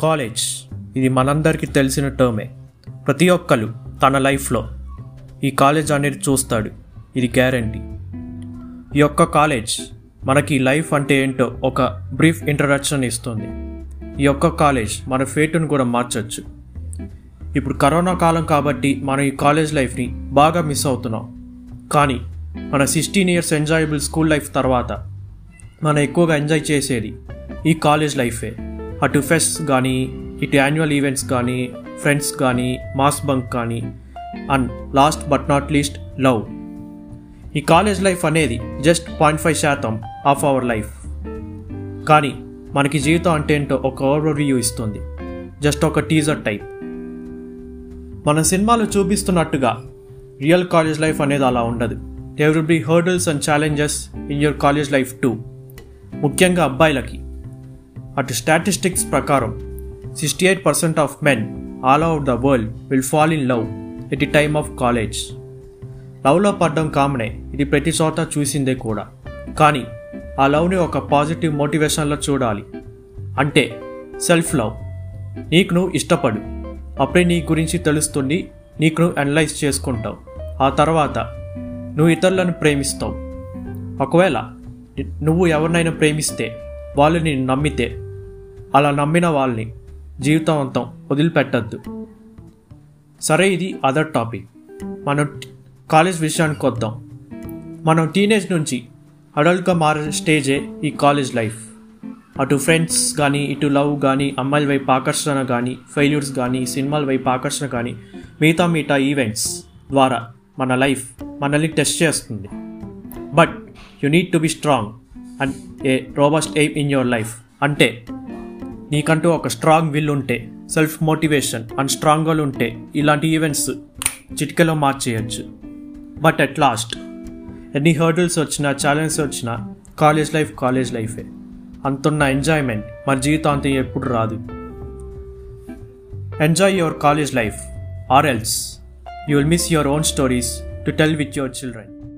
College. ఇది మనందరికీ తెలిసిన టర్మే. ప్రతి ఒక్కరు తన లైఫ్లో ఈ కాలేజ్ అనేది చూస్తాడు. ఇది గ్యారంటీ. ఈ యొక్క కాలేజ్ మనకి లైఫ్ అంటే ఏంటో ఒక బ్రీఫ్ ఇంట్రడక్షన్ ఇస్తుంది. ఈ యొక్క కాలేజ్ మన ఫేటును కూడా మార్చచ్చు. ఇప్పుడు కరోనా కాలం కాబట్టి మనం ఈ కాలేజ్ లైఫ్ని బాగా మిస్ అవుతున్నాం. కానీ మన sixteen years enjoyable school life తర్వాత మనం ఎక్కువగా ఎంజాయ్ చేసేది ఈ కాలేజ్ లైఫే. అటు ఫెస్ట్ కానీ ఇటు యాన్యువల్ ఈవెంట్స్ కానీ ఫ్రెండ్స్ కానీ మాస్ బంక్ కానీ and last but not least love ఈ కాలేజ్ లైఫ్ అనేది జస్ట్ పాయింట్ ఫైవ్ శాతం ఆఫ్ అవర్ లైఫ్ కానీ మనకి జీవితం అంటే ఏంటో ఒక ఓవర్ వ్యూ ఇస్తుంది. జస్ట్ ఒక టీజర్ టైప్ మన సినిమాలు చూపిస్తున్నట్టుగా రియల్ కాలేజ్ లైఫ్ అనేది అలా ఉండదు. There will be hurdles and challenges in your college life too ముఖ్యంగా అబ్బాయిలకి. అటు స్టాటిస్టిక్స్ ప్రకారం sixty eight percent of men all over the world will fall in love at the time of college. లవ్లో పడ్డం కామనే ఇది ప్రతి చోట చూసిందే కూడా. కానీ ఆ లవ్ని ఒక పాజిటివ్ మోటివేషన్లో చూడాలి. అంటే సెల్ఫ్ లవ్ నీకు నువ్వు ఇష్టపడు. అప్పుడే నీ గురించి తెలుస్తుంది నీకు నువ్వు అనలైజ్ చేసుకుంటావు. ఆ తర్వాత నువ్వు ఇతరులను ప్రేమిస్తావు. ఒకవేళ నువ్వు ఎవరినైనా ప్రేమిస్తే వాళ్ళు నిన్ను నమ్మితే అలా నమ్మిన వాళ్ళని జీవితాంతం వదిలిపెట్టద్దు. సరే ఇది అదర్ టాపిక్ మనం కాలేజ్ విషయానికి వద్దాం. మనం టీనేజ్ నుంచి అడల్ట్గా మారే స్టేజే ఈ కాలేజ్ లైఫ్. అటు ఫ్రెండ్స్ కానీ ఇటు లవ్ కానీ అమ్మాయిల వైపు ఆకర్షణ కానీ ఫెయిల్యూర్స్ కానీ సినిమాల వైపు ఆకర్షణ కానీ మిగతా మిగతా ఈవెంట్స్ ద్వారా మన లైఫ్ మనల్ని టెస్ట్ చేస్తుంది. But you need to be strong and a robust aim in your life అంటే నీకంటూ ఒక స్ట్రాంగ్ విల్ ఉంటే self motivation and strong goal ఉంటే ఇలాంటి ఈవెంట్స్ చిటికలో మార్చేయచ్చు. బట్ అట్ లాస్ట్ ఎన్ని హర్డిల్స్ వచ్చినా ఛాలెంజెస్ వచ్చినా కాలేజ్ లైఫ్ కాలేజ్ లైఫే అంతున్న ఎంజాయ్మెంట్ మన జీవితాంతం ఎప్పుడు రాదు. Enjoy your college life or else you will miss your own stories to tell with your children